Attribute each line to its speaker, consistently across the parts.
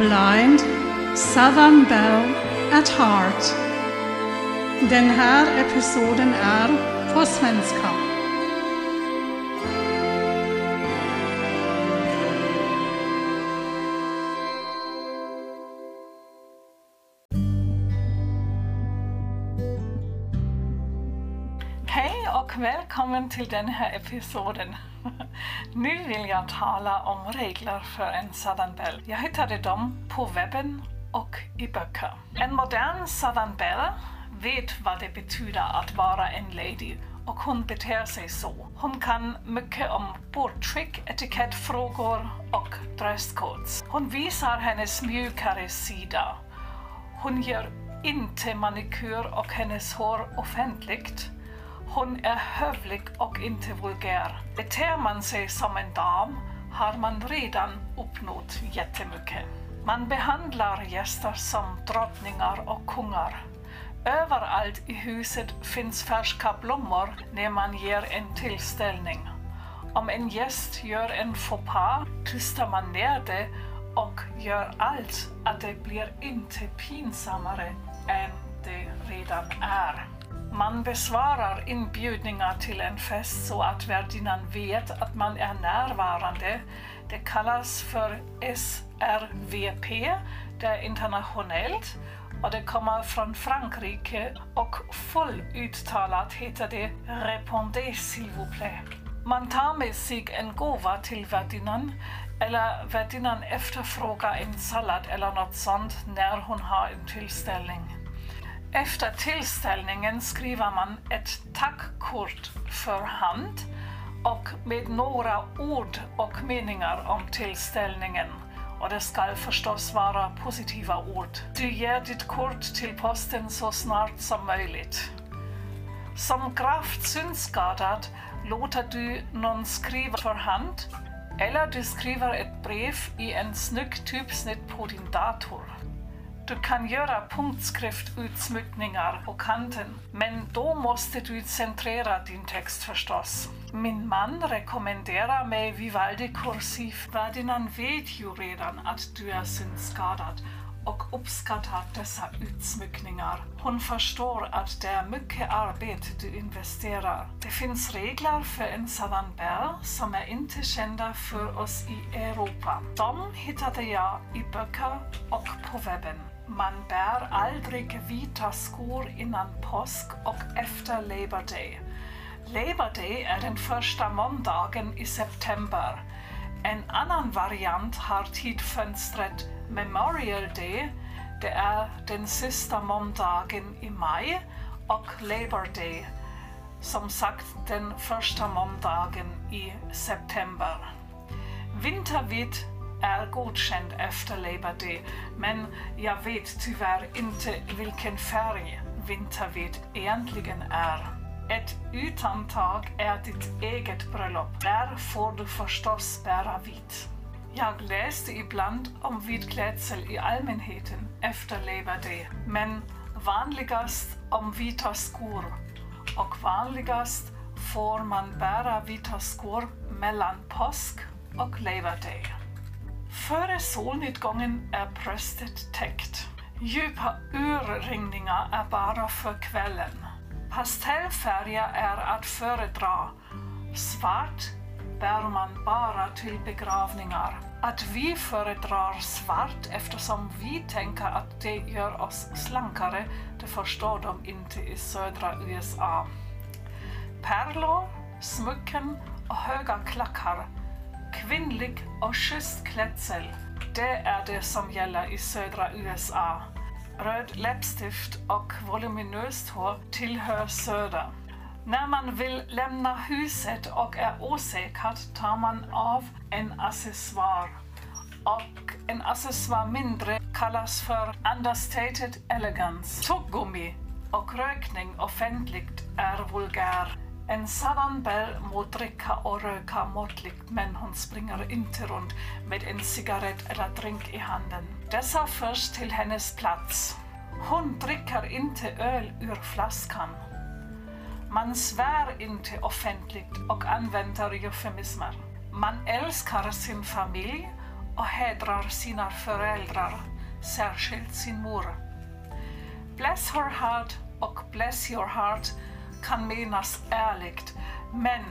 Speaker 1: Blind Southern Belle at Heart. Den här episoden är på svenska.
Speaker 2: Och välkommen till den här episoden. Nu vill jag tala om regler för en Southern Belle. Jag hittade dem på webben och i böcker. En modern Southern Belle vet vad det betyder att vara en lady och hon beter sig så. Hon kan mycket om bordtrick, etikettfrågor och dresscodes. Hon visar hennes mjukare sida. Hon gör inte manikyr och hennes hår offentligt. Hon är hövlig och inte vulgär. Beter man sig som en dam har man redan uppnått jättemycket. Man behandlar gäster som drottningar och kungar. Överallt i huset finns färska blommor när man ger en tillställning. Om en gäst gör en faux pas tystar man ner det och gör allt att det blir inte pinsammare än det redan är. Man besvarar inbjudningar till en fest så att värdinnan vet att man är närvarande. Det kallas för SRVP, det är internationellt och det kommer från Frankrike och fulluttalat heter det Répondez s'il vous plaît. Man tar med sig en gåva till värdinnan eller värdinnan efterfrågar en sallad eller något sånt när hon har en tillställning. Efter tillställningen skriver man ett tackkort för hand och med några ord och meningar om tillställningen. Och det ska förstås vara positiva ord. Du ger ditt kort till posten så snart som möjligt. Som gravt synskadad låter du någon skriva för hand eller du skriver ett brev i en snygg typsnitt på din dator. Du kan göra punktskrift-utsmyckningar på kanten, men då måste du centrera din text förstås. Min man rekommenderar mig Vivaldi kursiv. Värdinnan vet ju redan att du är synskadad och uppskattar dessa utsmyckningar. Hon förstår att det är mycket arbete du investerar. Det finns regler för en Southern som är inte kända för oss i Europa. De hittade jag i böcker och på webben. Man bär aldrig vita skor innan påsk och efter Labor Day. Labor Day är den första måndagen i september. En annan variant har tidfönstret Memorial Day. Det är den sista måndagen i maj och Labor Day, som sagt den första måndagen i september. Vintervitt är godkänd efter Labour Day, men jag vet tyvärr inte vilken färg vinterved egentligen är. Ett undantag är ditt eget bröllop. Där får du förstås bära vitt. Jag läste ibland om vit klädsel i allmänheten efter Labour Day, men vanligast om vita skor och vanligast får man bära vita skor mellan påsk och Labour Day. Före solnedgången är bröstet täckt. Djupa urringningar är bara för kvällen. Pastellfärger är att föredra. Svart bär man bara till begravningar. Att vi föredrar svart eftersom vi tänker att det gör oss slankare, det förstår de inte i södra USA. Pärlor, smycken och höga klackar Kvinnlig och schysst klädsel, det är det som gäller i södra USA. Röd läppstift och voluminöst hår tillhör söder. När man vill lämna huset och är osäker tar man av en accessoar. Och en accessoar mindre kallas för understated elegance. Tuggummi och rökning offentligt är vulgär. En Southern Belle må dricka och röka måttligt men hon springer inte runt med en cigarett eller drink i handen. Dessa förs till hennes plats. Hon dricker inte öl ur flaskan. Man svär inte offentligt och använder eufemismer. Man älskar sin familj och hedrar sina föräldrar, särskilt sin mor. Bless her heart och bless your heart kan menas ärligt, men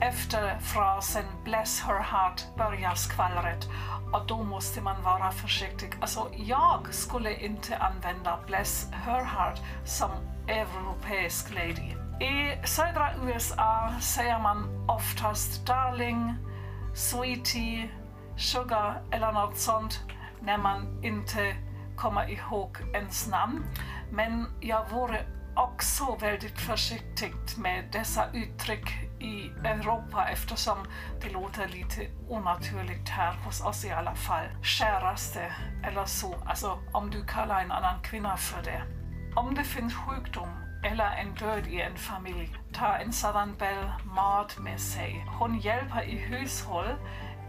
Speaker 2: efter frasen bless her heart börjar skvallret och då måste man vara försiktig. Alltså, jag skulle inte använda bless her heart som europeisk lady. I södra USA säger man oftast darling, sweetie, sugar eller något sånt när man inte kommer ihåg ens namn. Men jag vore också väldigt försiktigt med dessa uttryck i Europa eftersom det låter lite onaturligt här hos oss i alla fall. Käraste eller så, alltså om du kallar en annan kvinna för det. Om det finns sjukdom eller en död i en familj, ta en Southern bell mat med sig. Hon hjälper i hushåll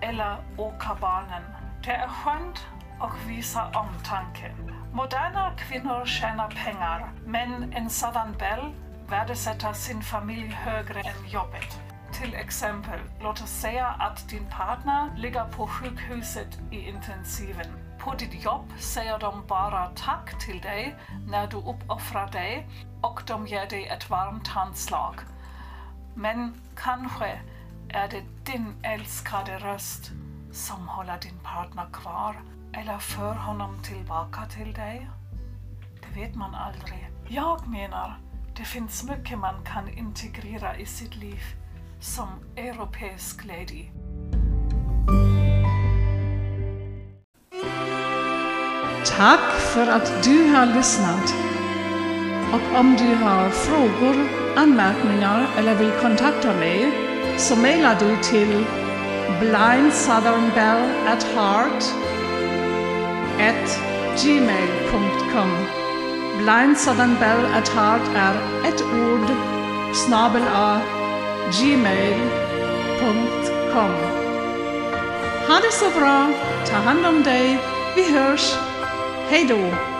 Speaker 2: eller åker barnen. Det är skönt och visa omtanke. Moderna kvinnor tjänar pengar, men en sådan Bell värdesätter sin familj högre än jobbet. Till exempel, låt oss säga att din partner ligger på sjukhuset i intensiven. På ditt jobb säger de bara tack till dig när du uppoffrar dig och de ger dig ett varmt handslag. Men kanske är det din älskade röst som håller din partner kvar eller för honom tillbaka till dig? Det vet man aldrig. Jag menar, det finns mycket man kan integrera i sitt liv som europeisk lady.
Speaker 1: Tack för att du har lyssnat. Och om du har frågor, anmärkningar eller vill kontakta mig så mejlar du till blindsouthernbell at heart at gmail.com Blindsouthernbell at heart är ett ord snabel a gmail.com Ha det så bra, ta hand om dig, vi hörs, hej då!